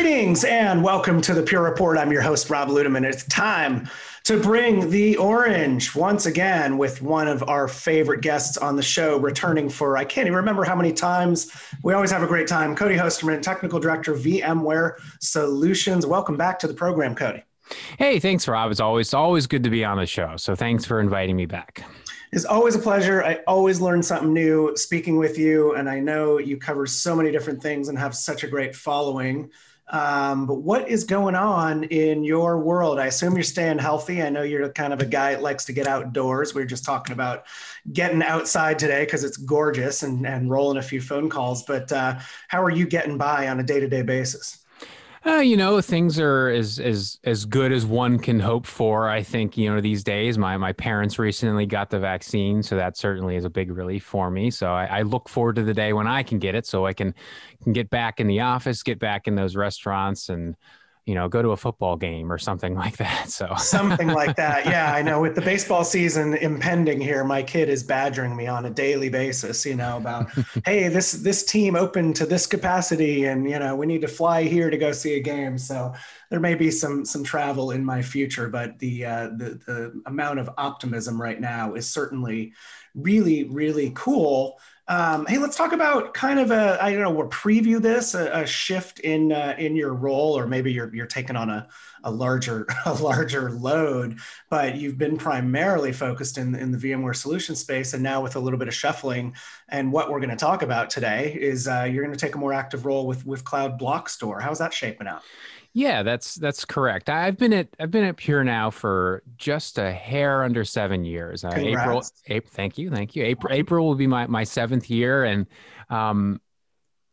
Greetings and welcome to the Pure Report. I'm your host, Rob Ludeman. It's time to bring the orange once again with one of our favorite guests on the show, returning for I can't even remember how many times. We always have a great time. Cody Hosterman, Technical Director, VMware Solutions. Welcome back to the program, Cody. Hey, thanks, Rob. It's always always good to be on the show. So thanks for inviting me back. It's always a pleasure. I always learn something new speaking with you, and I know you cover so many different things and have such a great following. Um, but what is going on in your world? I assume you're staying healthy. I know you're kind of a guy that likes to get outdoors. We were just talking about getting outside today because it's gorgeous and, and rolling a few phone calls. But uh, how are you getting by on a day to day basis? Uh, you know, things are as as as good as one can hope for. I think you know these days. My my parents recently got the vaccine, so that certainly is a big relief for me. So I, I look forward to the day when I can get it, so I can can get back in the office, get back in those restaurants, and you know, go to a football game or something like that. So something like that. Yeah, I know. With the baseball season impending here, my kid is badgering me on a daily basis. You know about, hey, this this team open to this capacity, and you know we need to fly here to go see a game. So there may be some some travel in my future, but the uh, the the amount of optimism right now is certainly really really cool. Um, hey, let's talk about kind of a I don't know, we'll preview this a, a shift in uh, in your role, or maybe you're you're taking on a, a larger a larger load, but you've been primarily focused in in the VMware solution space, and now with a little bit of shuffling. And what we're going to talk about today is uh, you're going to take a more active role with with Cloud Block Store. How's that shaping out? Yeah, that's that's correct. I've been at I've been at Pure now for just a hair under seven years. Uh, April, April, thank you, thank you. April, April will be my my seventh year, and um,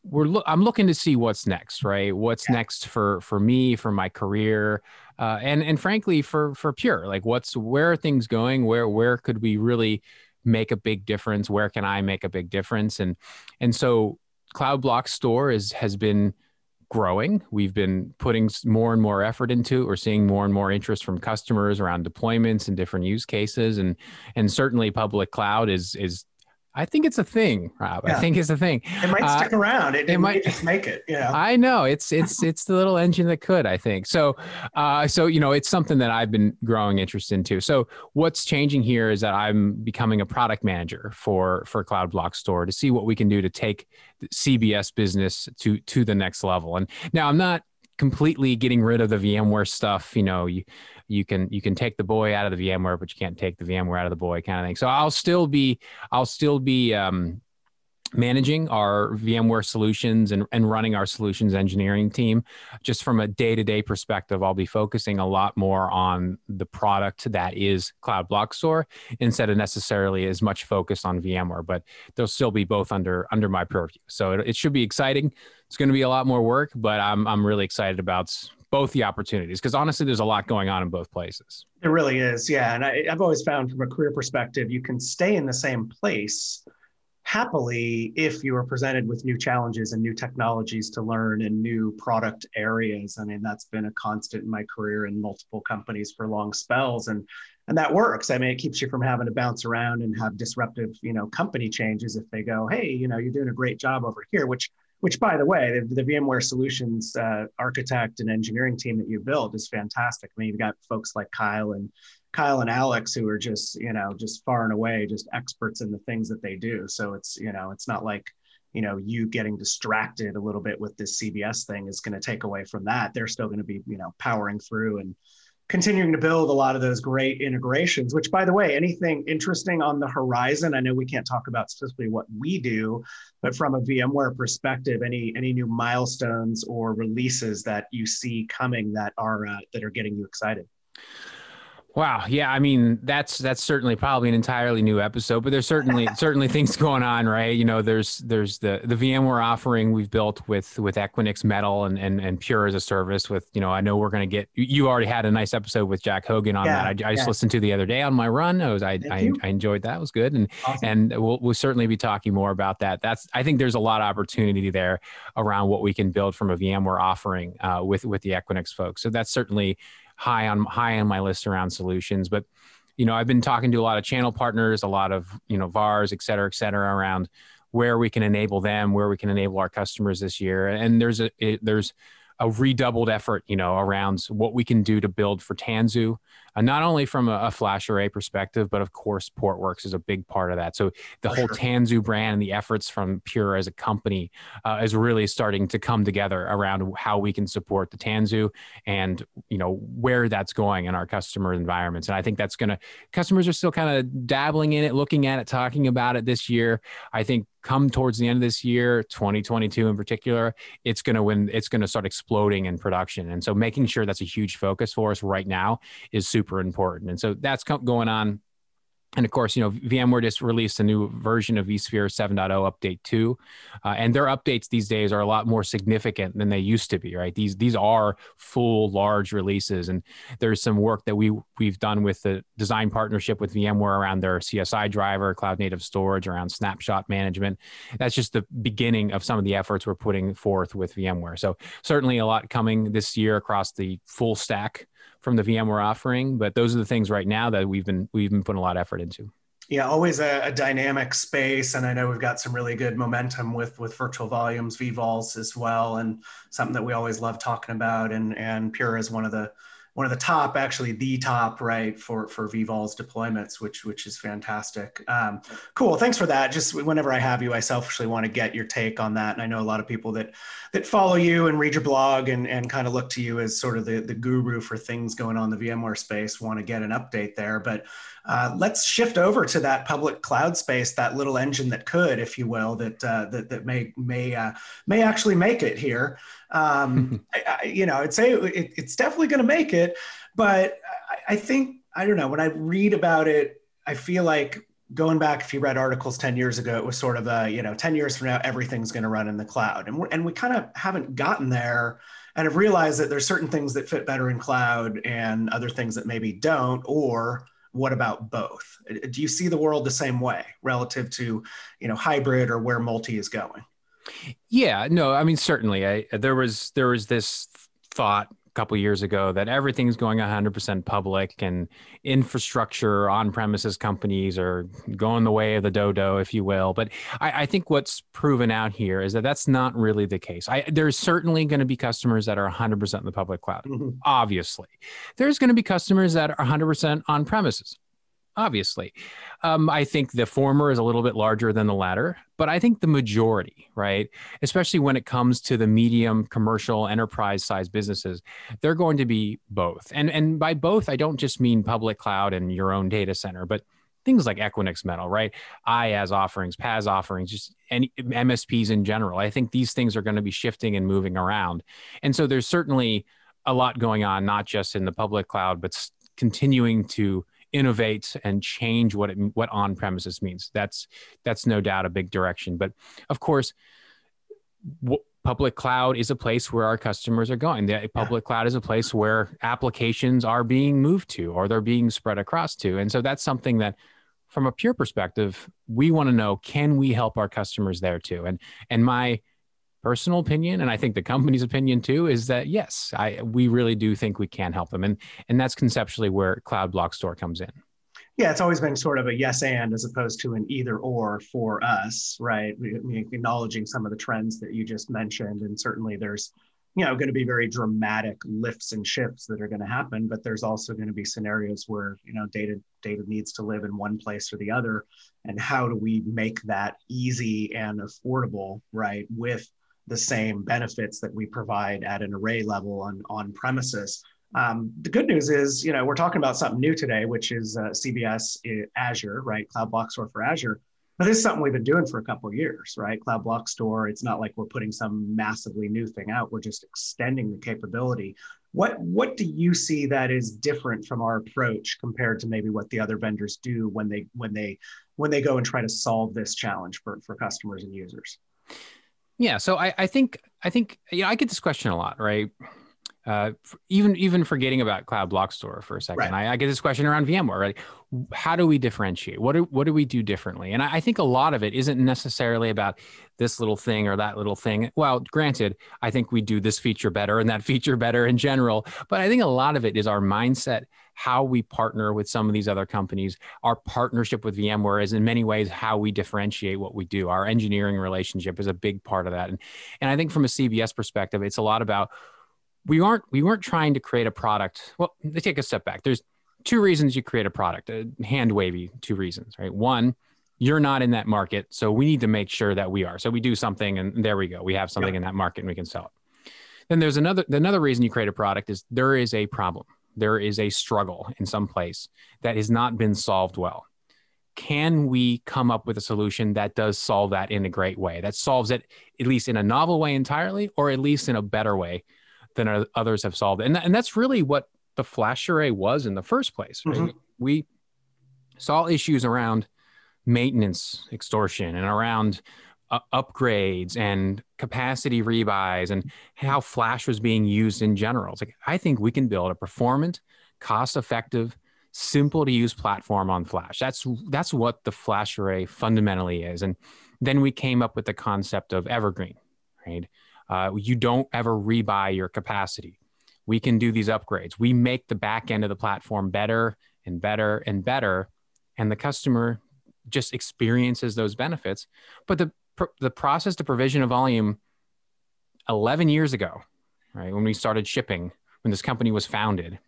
we're lo- I'm looking to see what's next, right? What's yeah. next for for me, for my career, uh, and and frankly for for Pure. Like, what's where are things going? Where where could we really make a big difference? Where can I make a big difference? And and so Cloud Block Store is has been growing. We've been putting more and more effort into. We're seeing more and more interest from customers around deployments and different use cases, and and certainly public cloud is is I think it's a thing, Rob. Yeah. I think it's a thing. It might uh, stick around. It, it, it might just make it. Yeah. I know it's it's it's the little engine that could. I think so. Uh, so you know, it's something that I've been growing interest into. So what's changing here is that I'm becoming a product manager for for Cloud Block Store to see what we can do to take CBS business to to the next level. And now I'm not completely getting rid of the VMware stuff. You know, you you can you can take the boy out of the VMware, but you can't take the VMware out of the boy kind of thing. So I'll still be I'll still be um, managing our VMware solutions and, and running our solutions engineering team. Just from a day to day perspective, I'll be focusing a lot more on the product that is Cloud Block Store instead of necessarily as much focus on VMware, but they'll still be both under under my purview. So it, it should be exciting. It's going to be a lot more work, but I'm I'm really excited about both the opportunities because honestly, there's a lot going on in both places. It really is, yeah. And I, I've always found from a career perspective, you can stay in the same place happily if you are presented with new challenges and new technologies to learn and new product areas. I mean that's been a constant in my career in multiple companies for long spells and and that works. I mean it keeps you from having to bounce around and have disruptive you know company changes if they go hey you know you're doing a great job over here which which by the way the, the vmware solutions uh, architect and engineering team that you built is fantastic. I mean you've got folks like kyle and Kyle and Alex who are just, you know, just far and away just experts in the things that they do. So it's, you know, it's not like, you know, you getting distracted a little bit with this CBS thing is going to take away from that. They're still going to be, you know, powering through and continuing to build a lot of those great integrations, which by the way, anything interesting on the horizon, I know we can't talk about specifically what we do, but from a VMware perspective, any any new milestones or releases that you see coming that are uh, that are getting you excited? Wow. Yeah. I mean, that's that's certainly probably an entirely new episode, but there's certainly certainly things going on, right? You know, there's there's the the VMware offering we've built with with Equinix Metal and and, and Pure as a service. With you know, I know we're going to get. You already had a nice episode with Jack Hogan on yeah, that. I, I just listened to the other day on my run. I was I I, I, enjoyed that. It was good, and awesome. and we'll we'll certainly be talking more about that. That's I think there's a lot of opportunity there around what we can build from a VMware offering uh, with with the Equinix folks. So that's certainly high on high on my list around solutions. But you know, I've been talking to a lot of channel partners, a lot of you know VARs, et cetera, et cetera, around where we can enable them, where we can enable our customers this year. And there's a it, there's a redoubled effort, you know, around what we can do to build for Tanzu, uh, not only from a, a, FlashArray perspective, but of course, Portworx is a big part of that. So the for whole sure. Tanzu brand and the efforts from Pure as a company uh, is really starting to come together around how we can support the Tanzu and you know where that's going in our customer environments. And I think that's going to customers are still kind of dabbling in it, looking at it, talking about it this year. I think come towards the end of this year 2022 in particular it's going to win it's going to start exploding in production and so making sure that's a huge focus for us right now is super important and so that's going on and of course, you know, VMware just released a new version of vSphere 7.0 Update 2, uh, and their updates these days are a lot more significant than they used to be. Right? These these are full, large releases, and there's some work that we we've done with the design partnership with VMware around their CSI driver, cloud native storage, around snapshot management. That's just the beginning of some of the efforts we're putting forth with VMware. So certainly a lot coming this year across the full stack from the VMware offering. But those are the things right now that we've been we've been putting a lot of effort into. Yeah, always a, a dynamic space, and I know we've got some really good momentum with with virtual volumes, vVols as well, and something that we always love talking about. And and Pure is one of the one of the top, actually the top, right, for for vVols deployments, which which is fantastic. Um, cool, thanks for that. Just whenever I have you, I selfishly want to get your take on that, and I know a lot of people that that follow you and read your blog and and kind of look to you as sort of the the guru for things going on the VMware space. Want to get an update there, but uh, let's shift over to that public cloud space, that little engine that could, if you will, that uh, that, that may may uh, may actually make it here. Um, I, I, you know, I'd say it, it's definitely going to make it, but I, I think I don't know. When I read about it, I feel like going back if you read articles 10 years ago it was sort of a you know 10 years from now everything's going to run in the cloud and, we and we kind of haven't gotten there and have realized that there's certain things that fit better in cloud and other things that maybe don't or what about both? Do you see the world the same way relative to, you know, hybrid or where multi is going? Yeah, no, I mean certainly. I, there was there was this thought couple years ago that everything's going 100% public and infrastructure on-premises companies are going the way of the dodo if you will. But I, I, think what's proven out here is that that's not really the case. I, there's certainly going to be customers that are 100% in the public cloud mm-hmm. obviously. There's going to be customers that are 100% on premises obviously. Um, I think the former is a little bit larger than the latter, but I think the majority, right, especially when it comes to the medium commercial enterprise size businesses, they're going to be both. And and by both, I don't just mean public cloud and your own data center, but things like Equinix Metal, right? IaaS offerings, PaaS offerings, just any MSPs in general. I think these things are going to be shifting and moving around. And so there's certainly a lot going on, not just in the public cloud, but continuing to innovate and change what it what on premises means. That's that's no doubt a big direction. But of course, w- public cloud is a place where our customers are going. The public yeah. cloud is a place where applications are being moved to or they're being spread across to. And so that's something that from a pure perspective, we want to know can we help our customers there too? And and my personal opinion and i think the company's opinion too is that yes i we really do think we can help them and and that's conceptually where cloud block store comes in. Yeah it's always been sort of a yes and as opposed to an either or for us right? Acknowledging some of the trends that you just mentioned and certainly there's you know going to be very dramatic lifts and shifts that are going to happen but there's also going to be scenarios where you know data data needs to live in one place or the other and how do we make that easy and affordable right with the same benefits that we provide at an array level on, on premises. Um, the good news is, you know, we're talking about something new today, which is uh, CBS Azure, right? Cloud Block Store for Azure. But this is something we've been doing for a couple of years, right? Cloud Block Store. It's not like we're putting some massively new thing out. We're just extending the capability. What what do you see that is different from our approach compared to maybe what the other vendors do when they when they when they go and try to solve this challenge for, for customers and users? Yeah, so I, I think I think you know I get this question a lot, right? Uh, even even forgetting about Cloud Block Store for a second, right. I, I, get this question around VMware. Right? How do we differentiate? What do what do we do differently? And I, I, think a lot of it isn't necessarily about this little thing or that little thing. Well, granted, I think we do this feature better and that feature better in general, but I think a lot of it is our mindset, how we partner with some of these other companies. Our partnership with VMware is in many ways how we differentiate what we do. Our engineering relationship is a big part of that, and and I think from a CBS perspective, it's a lot about we aren't we weren't trying to create a product. Well, let's take a step back. There's two reasons you create a product. Uh, hand wavy two reasons, right? One, you're not in that market, so we need to make sure that we are. So we do something, and there we go. We have something in that market, and we can sell it. Then there's another another reason you create a product is there is a problem. There is a struggle in some place that has not been solved well. Can we come up with a solution that does solve that in a great way? That solves it at least in a novel way entirely, or at least in a better way than others have solved. And, and that's really what the flash array was in the first place. Right? Mm-hmm. We saw issues around maintenance extortion and around uh, upgrades and capacity rebuys and how flash was being used in general. It's like I think we can build a performant, cost-effective, simple to use platform on flash. That's that's what the flash array fundamentally is. And then we came up with the concept of evergreen, right? Uh, you don't ever rebuy your capacity. We can do these upgrades. We make the back end of the platform better and better and better, and the customer just experiences those benefits. But the the process to provision a volume 11 years ago, right, when we started shipping, when this company was founded,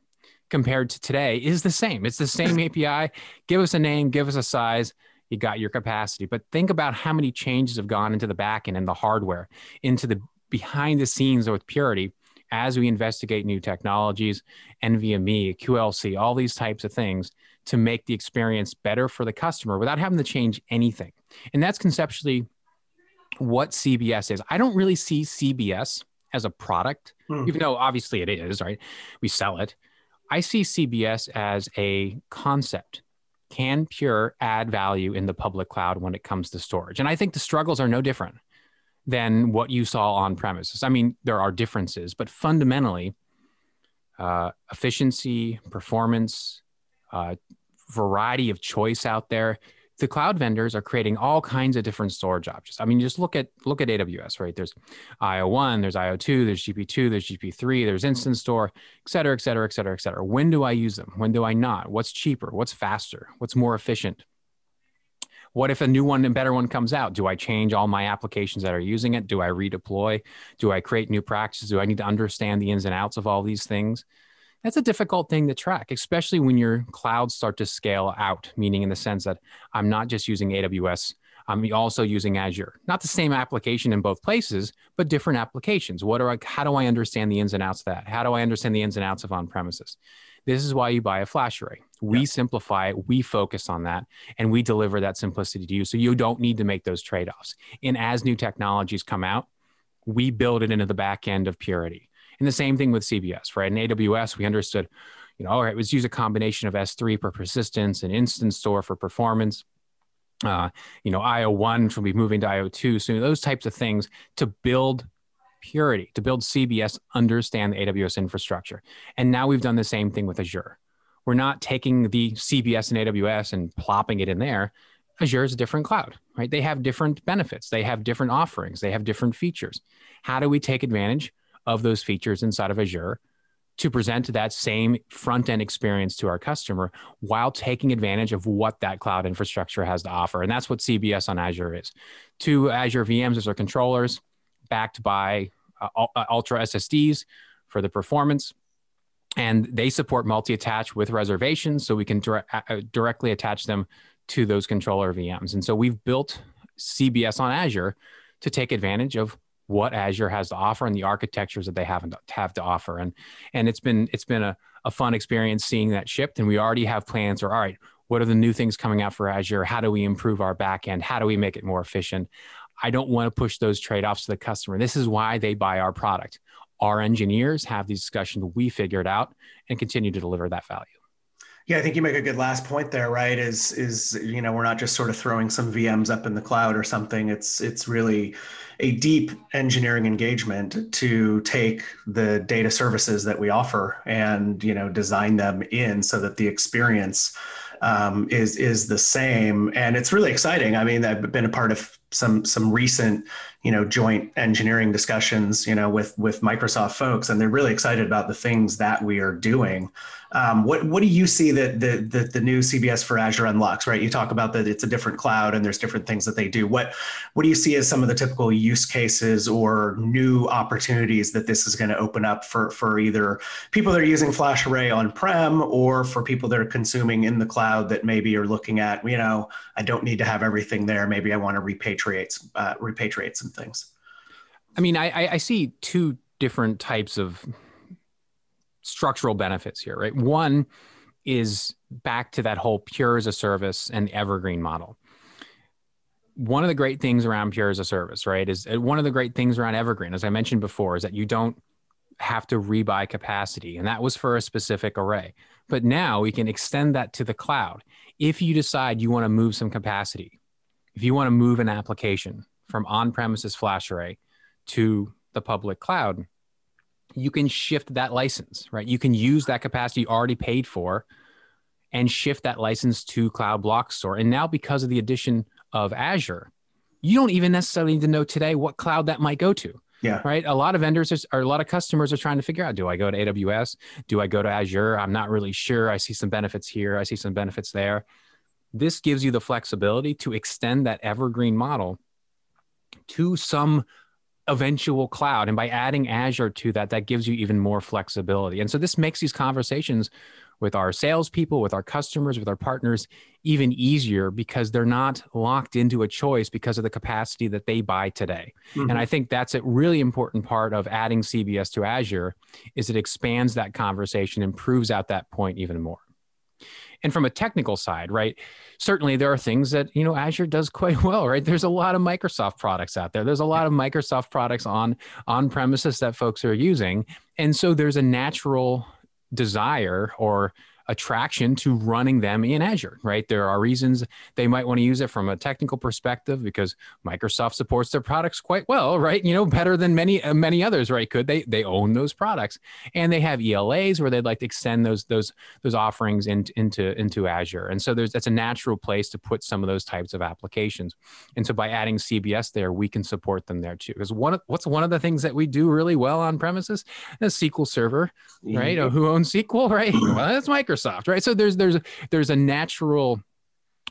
compared to today is the same. It's the same API. Give us a name, give us a size, you got your capacity. But think about how many changes have gone into the backend and the hardware, into the behind the scenes with Purity as we investigate new technologies, NVMe, QLC, all these types of things to make the experience better for the customer without having to change anything. And that's conceptually what CBS is. I don't really see CBS as a product, hmm. even though obviously it is, right? We sell it. I see CBS as a concept. Can Pure add value in the public cloud when it comes to storage? And I think the struggles are no different than what you saw on premises. I mean, there are differences, but fundamentally, uh, efficiency, performance, uh, variety of choice out there. The cloud vendors are creating all kinds of different storage options. I mean, just look at look at AWS, right? There's IO1, there's IO2, there's GP2, there's GP3, there's Instance Store, et cetera, et cetera, et cetera, et cetera. When do I use them? When do I not? What's cheaper? What's faster? What's more efficient? What if a new one and better one comes out? Do I change all my applications that are using it? Do I redeploy? Do I create new practices? Do I need to understand the ins and outs of all these things? That's a difficult thing to track, especially when your clouds start to scale out, meaning in the sense that I'm not just using AWS, I'm also using Azure. Not the same application in both places, but different applications. What are I, how do I understand the ins and outs of that? How do I understand the ins and outs of on premises? This is why you buy a flash array. We yeah. simplify it, we focus on that, and we deliver that simplicity to you. So you don't need to make those trade offs. And as new technologies come out, we build it into the back end of Purity. And the same thing with CBS, right? In AWS, we understood, you know, all right, let's use a combination of S3 for persistence and instance Store for performance. Uh, you know, IO1 will be moving to IO2 soon. Those types of things to build purity to build CBS, understand the AWS infrastructure. And now we've done the same thing with Azure. We're not taking the CBS and AWS and plopping it in there. Azure is a different cloud, right? They have different benefits, they have different offerings, they have different features. How do we take advantage of those features inside of Azure to present that same front end experience to our customer while taking advantage of what that cloud infrastructure has to offer? And that's what CBS on Azure is. Two Azure VMs as our controllers, backed by uh, uh Ultra SSDs for the performance. And they support multi attach with reservations, so we can dire- uh, directly attach them to those controller VMs. And so we've built CBS on Azure to take advantage of what Azure has to offer and the architectures that they have to, have to offer. And and it's been it's been a, a fun experience seeing that shipped. And we already have plans. Or all right, what are the new things coming out for Azure? How do we improve our backend? How do we make it more efficient? I don't want to push those trade offs to the customer. This is why they buy our product. Our engineers have these discussions, we figure it out and continue to deliver that value. Yeah, I think you make a good last point there, right? Is is you know, we're not just sort of throwing some VMs up in the cloud or something. It's it's really a deep engineering engagement to take the data services that we offer and you know design them in so that the experience um, is is the same, and it's really exciting. I mean, I've been a part of some some recent you know joint engineering discussions you know with with microsoft folks and they're really excited about the things that we are doing um, what what do you see that the, the the new cbs for azure unlocks right? You talk about that it's a different cloud and there's different things that they do. What what do you see as some of the typical use cases or new opportunities that this is going to open up for for either people that are using FlashArray on prem or for people that are consuming in the cloud that maybe are looking at you know i don't need to have everything there. Maybe i want to repatriate uh, repatriate some things? I mean, I, I see two different types of structural benefits here, right? One is back to that whole pure as a service and evergreen model. One of the great things around pure as a service, right, is uh, one of the great things around evergreen, as I mentioned before, is that you don't have to rebuy capacity. And that was for a specific array. But now we can extend that to the cloud. If you decide you want to move some capacity, if you want to move an application, from on-premises flash array to the public cloud, you can shift that license, right? You can use that capacity you already paid for and shift that license to Cloud Block Store. And now, because of the addition of Azure, you don't even necessarily need to know today what cloud that might go to. Yeah. Right. A lot of vendors are, or a lot of customers are trying to figure out do I go to AWS? Do I go to Azure? I'm not really sure. I see some benefits here. I see some benefits there. This gives you the flexibility to extend that evergreen model to some eventual cloud. And by adding Azure to that, that gives you even more flexibility. And so this makes these conversations with our salespeople, with our customers, with our partners even easier because they're not locked into a choice because of the capacity that they buy today. Mm-hmm. And I think that's a really important part of adding CBS to Azure is it expands that conversation and proves out that point even more. And from a technical side, right? Certainly there are things that, you know, Azure does quite well, right? There's a lot of Microsoft products out there. There's a lot of Microsoft products on on premises that folks are using. And so there's a natural desire or attraction to running them in Azure, right? There are reasons they might want to use it from a technical perspective because Microsoft supports their products quite well, right? You know, better than many uh, many others, right? Could they they own those products and they have ELAs where they'd like to extend those those those offerings into into into Azure, and so there's that's a natural place to put some of those types of applications, and so by adding CBS there, we can support them there too. Because one of, what's one of the things that we do really well on premises, a SQL Server, right? Mm-hmm. Who owns SQL, right? well, that's Microsoft. Microsoft, right? So there's there's there's a natural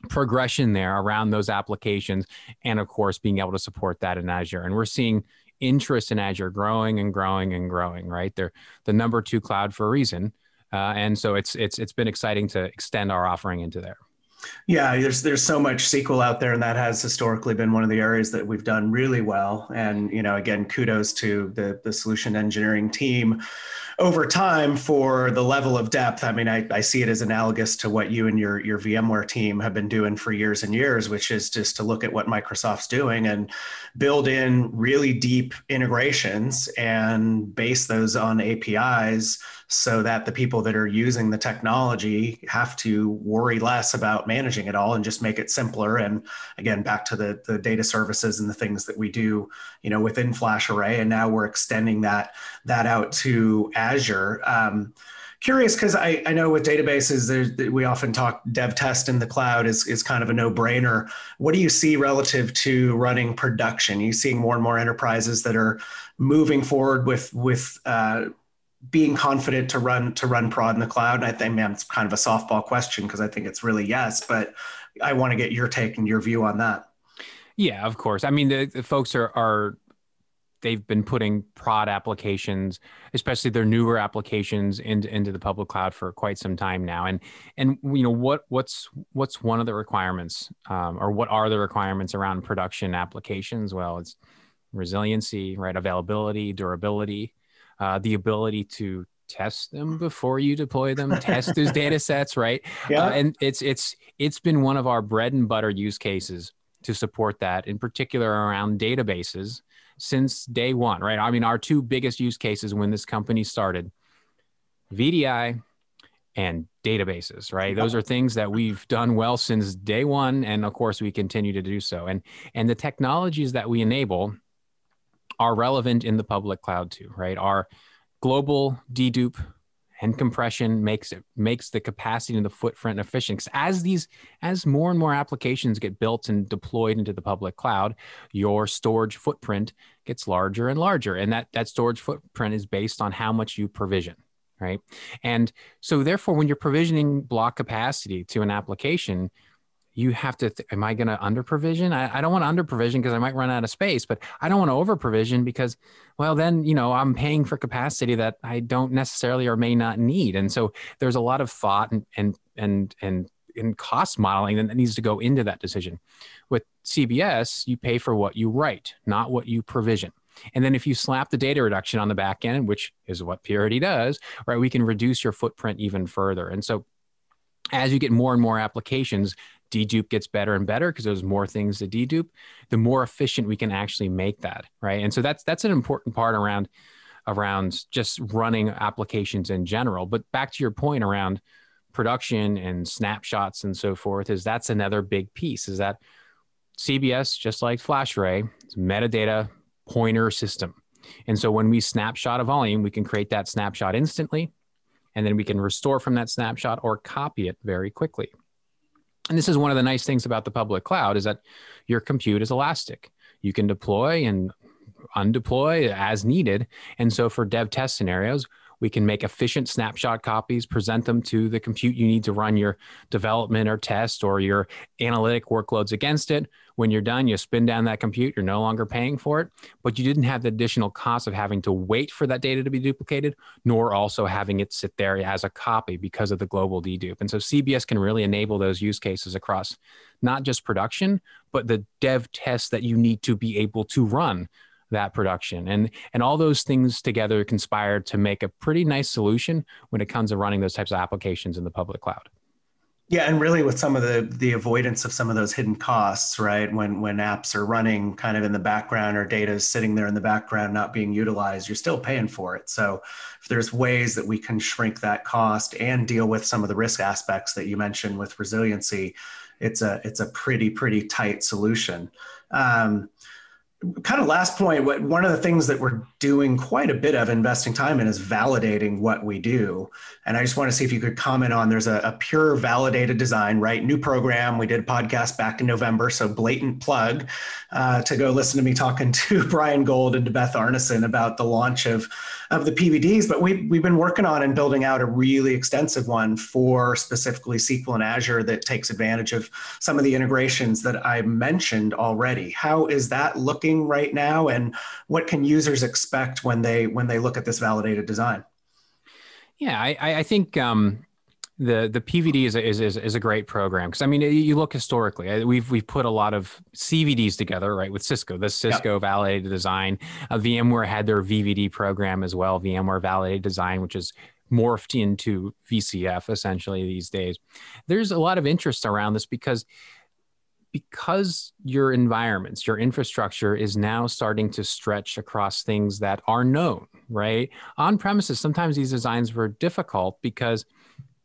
progression there around those applications, and of course being able to support that in Azure. And we're seeing interest in Azure growing and growing and growing. Right, they're the number two cloud for a reason, uh, and so it's it's it's been exciting to extend our offering into there. Yeah, there's there's so much SQL out there, and that has historically been one of the areas that we've done really well. And you know, again, kudos to the the solution engineering team over time for the level of depth. I mean, I, I see it as analogous to what you and your your VMware team have been doing for years and years, which is just to look at what Microsoft's doing and build in really deep integrations and base those on APIs so that the people that are using the technology have to worry less about managing it all and just make it simpler. And again, back to the, the data services and the things that we do, you know, within FlashArray. And now we're extending that, that out to Azure. Um, curious because I, I know with databases we often talk dev test in the cloud is, is kind of a no-brainer what do you see relative to running production Are you seeing more and more enterprises that are moving forward with with uh, being confident to run to run prod in the cloud? And I think, man, it's kind of a softball question because I think it's really yes, but I want to get your take and your view on that. Yeah, of course. I mean, the, the folks are are they've been putting prod applications, especially their newer applications, into into the public cloud for quite some time now. And and you know what what's what's one of the requirements, um, or what are the requirements around production applications? Well, it's resiliency, right? Availability, durability, uh, the ability to test them before you deploy them test those data sets right? Yeah. Uh, and it's it's it's been one of our bread and butter use cases to support that in particular around databases since day one right? I mean our two biggest use cases when this company started vdi and databases right? Those are things that we've done well since day one and of course we continue to do so. And and the technologies that we enable are relevant in the public cloud too, right? Our global dedupe and compression makes it makes the capacity and the footprint efficient. As these as more and more applications get built and deployed into the public cloud, your storage footprint gets larger and larger, and that that storage footprint is based on how much you provision right? And so, therefore, when you're provisioning block capacity to an application, you have to th- am i going to under provision? I, I, don't want to under provision because i might run out of space but i don't want to over provision because well then you know i'm paying for capacity that i don't necessarily or may not need. And so there's a lot of thought and and and and, and cost modeling that needs to go into that decision. With cbs you pay for what you write not what you provision. And then if you slap the data reduction on the back end, which is what Purity does, right, we can reduce your footprint even further. And so as you get more and more applications, dedupe gets better and better because there's more things to dedupe, the more efficient we can actually make that, right? And so that's that's an important part around around just running applications in general. But back to your point around production and snapshots and so forth, is that's another big piece. Is that CBS, just like FlashArray, it's metadata pointer system. And so when we snapshot a volume, we can create that snapshot instantly, and then we can restore from that snapshot or copy it very quickly. And this is one of the nice things about the public cloud is that your compute is elastic. You can deploy and undeploy as needed. And so for dev test scenarios, we can make efficient snapshot copies, present them to the compute you need to run your development or test or your analytic workloads against it. When you're done, you spin down that compute, you're no longer paying for it, but you didn't have the additional cost of having to wait for that data to be duplicated, nor also having it sit there as a copy because of the global dedupe. And so CBS can really enable those use cases across not just production, but the dev tests that you need to be able to run that production. And and all those things together conspire to make a pretty nice solution when it comes to running those types of applications in the public cloud. Yeah and really with some of the the avoidance of some of those hidden costs right? When when apps are running kind of in the background or data is sitting there in the background not being utilized you're still paying for it. So if there's ways that we can shrink that cost and deal with some of the risk aspects that you mentioned with resiliency it's a it's a pretty pretty tight solution. Um, kind of last point what, one of the things that we're doing quite a bit of investing time in is validating what we do. And i just want to see if you could comment on there's a, a, pure validated design right? New program. We did a podcast back in november so blatant plug uh, to go listen to me talking to brian gold and to beth arneson about the launch of of the pvds but we, we've been working on and building out a really extensive one for specifically sql and azure that takes advantage of some of the integrations that i mentioned already. How is that looking looking right now, and what can users expect when they when they look at this validated design? Yeah, I, I think um, the the PVD is a, is, is, is a great program because I mean you look historically we've we've put a lot of CVDs together right with Cisco the Cisco yep. validated design uh, VMware had their VVD program as well VMware validated design which is morphed into VCF essentially these days there's a lot of interest around this because because your environments, your infrastructure is now starting to stretch across things that are known, right? On premises, sometimes these designs were difficult because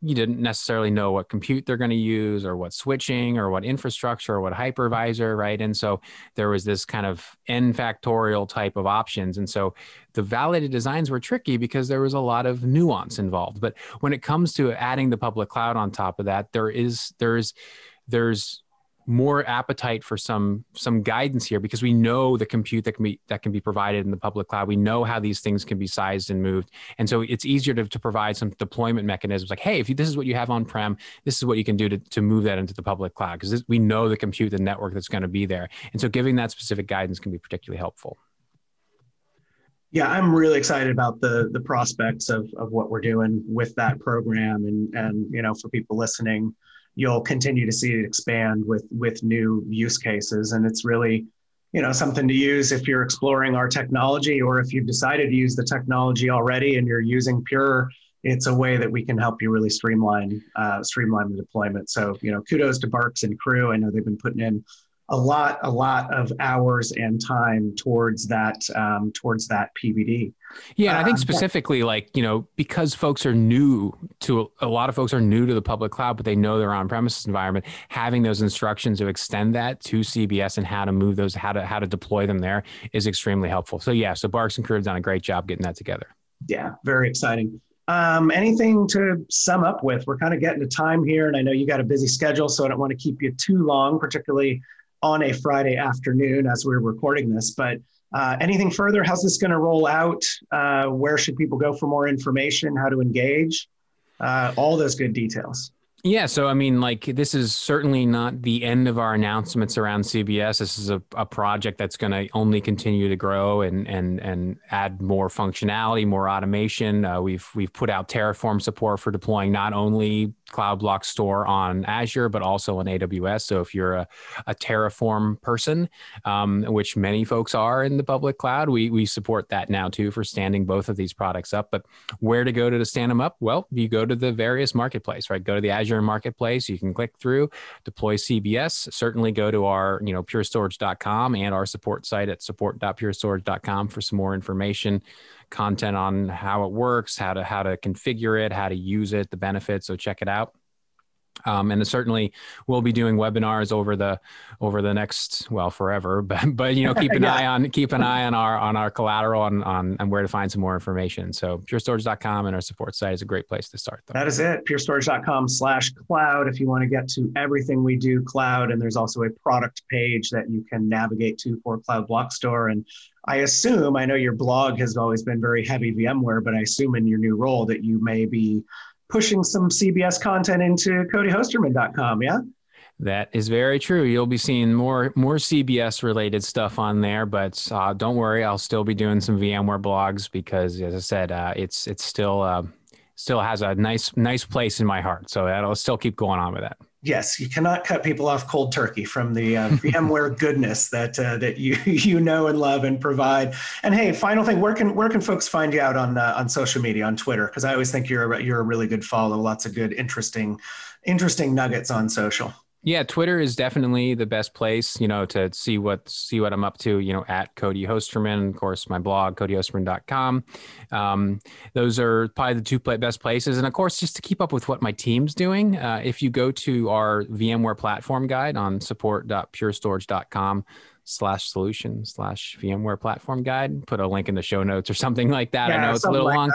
you didn't necessarily know what compute they're going to use or what switching or what infrastructure or what hypervisor, right? And so there was this kind of n factorial type of options. And so the validated designs were tricky because there was a lot of nuance involved. But when it comes to adding the public cloud on top of that, there is, there's, there's more appetite for some some guidance here because we know the compute that can be that can be provided in the public cloud. We know how these things can be sized and moved. And so it's easier to, to provide some deployment mechanisms like hey if you, this is what you have on prem this is what you can do to, to move that into the public cloud because we know the compute the network that's going to be there. And so giving that specific guidance can be particularly helpful. Yeah, I'm really excited about the the prospects of of what we're doing with that program, and and you know, for people listening, you'll continue to see it expand with with new use cases. And it's really you know something to use if you're exploring our technology or if you've decided to use the technology already and you're using pure it's a way that we can help you really streamline uh, streamline the deployment. So you know kudos to barks and crew. I know they've been putting in a lot a lot of hours and time towards that um, towards that PVD. Yeah, I think um, specifically um, like you know because folks are new to a lot of folks are new to the public cloud, but they know their on-premises environment. Having those instructions to extend that to CBS and how to move those, how to how to deploy them there is extremely helpful. So yeah, so Barks and Crew have done a great job getting that together. Yeah, very exciting. Um, anything to sum up with? We're kind of getting to time here, and I know you got a busy schedule, so I don't want to keep you too long, particularly on a Friday afternoon as we're recording this. But uh, anything further? How's this going to roll out? Uh, where should people go for more information? How to engage? Uh, all those good details. Yeah, so I mean, like, this is certainly not the end of our announcements around CBS. This is a, a project that's going to only continue to grow and and and add more functionality, more automation. Uh, we've we've put out Terraform support for deploying not only Cloud Block Store on Azure, but also on AWS. So if you're a, a Terraform person, um, which many folks are in the public cloud, we, we support that now too for standing both of these products up. But where to go to, to stand them up? Well, you go to the various marketplace, right? Go to the Azure Marketplace. You can click through, deploy CBS. Certainly go to our, you know, purestorage.com and our support site at support.purestorage.com for some more information content on how it works, how to how to configure it, how to use it, the benefits. So check it out. Um, and certainly we'll be doing webinars over the over the next well forever but but you know keep an yeah. eye on keep an eye on our on our collateral on, on and where to find some more information so purestorage.com and our support site is a great place to start though. that is it purestorage.com slash cloud if you want to get to everything we do cloud and there's also a product page that you can navigate to for cloud block store and I assume, I know your blog has always been very heavy VMware, but I assume in your new role that you may be pushing some CBS content into codyhosterman.com, yeah? That is very true. You'll be seeing more more CBS related stuff on there, but uh, don't worry, I'll still be doing some VMware blogs because, as I said, uh, it's it's still uh, still has a nice nice place in my heart. So I'll still keep going on with that yes, you cannot cut people off cold turkey from the uh, VMware goodness that uh, that you you know and love and provide. And hey, final thing, where can where can folks find you out on uh, on social media on Twitter? Because I always think you're a, you're a really good follow. Lots of good, interesting, interesting nuggets on social. Yeah, Twitter is definitely the best place, you know, to see what see what I'm up to, you know, at Cody Hosterman, of course, my blog, codyhosterman.com. Um, those are probably the two best places. And of course, just to keep up with what my team's doing, uh, if you go to our VMware platform guide on support.purestorage.com slash solution slash VMware platform guide. Put a link in the show notes or something like that. Yeah, I know it's a little like long,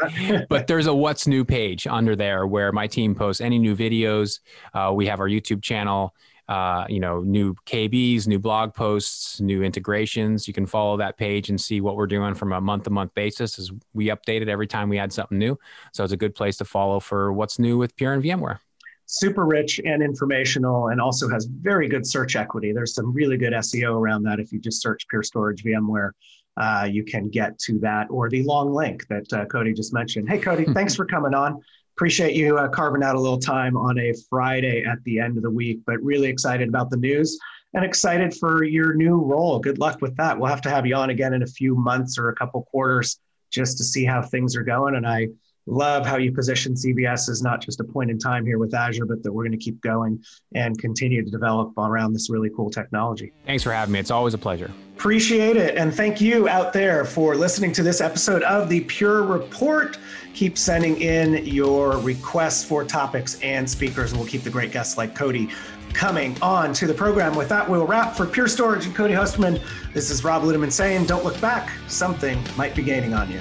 but there's a what's new page under there where my team posts any new videos. Uh, we have our YouTube channel. Uh, you know, new KBs, new blog posts, new integrations. You can follow that page and see what we're doing from a month to month basis as we update it every time we add something new. So it's a good place to follow for what's new with Pure and VMware super rich and informational and also has very good search equity. There's some really good SEO around that. If you just search Pure Storage VMware, uh, you can get to that or the long link that uh, Cody just mentioned. Hey, Cody, thanks for coming on. Appreciate you uh, carving out a little time on a Friday at the end of the week, but really excited about the news and excited for your new role. Good luck with that. We'll have to have you on again in a few months or a couple quarters just to see how things are going. And I love how you position CBS as not just a point in time here with Azure, but that we're going to keep going and continue to develop around this really cool technology. Thanks for having me. It's always a pleasure. Appreciate it. And thank you out there for listening to this episode of the Pure Report. Keep sending in your requests for topics and speakers, and we'll keep the great guests like Cody coming on to the program. With that, we'll wrap for Pure Storage and Cody Hosterman. This is Rob Ludeman saying, don't look back. Something might be gaining on you.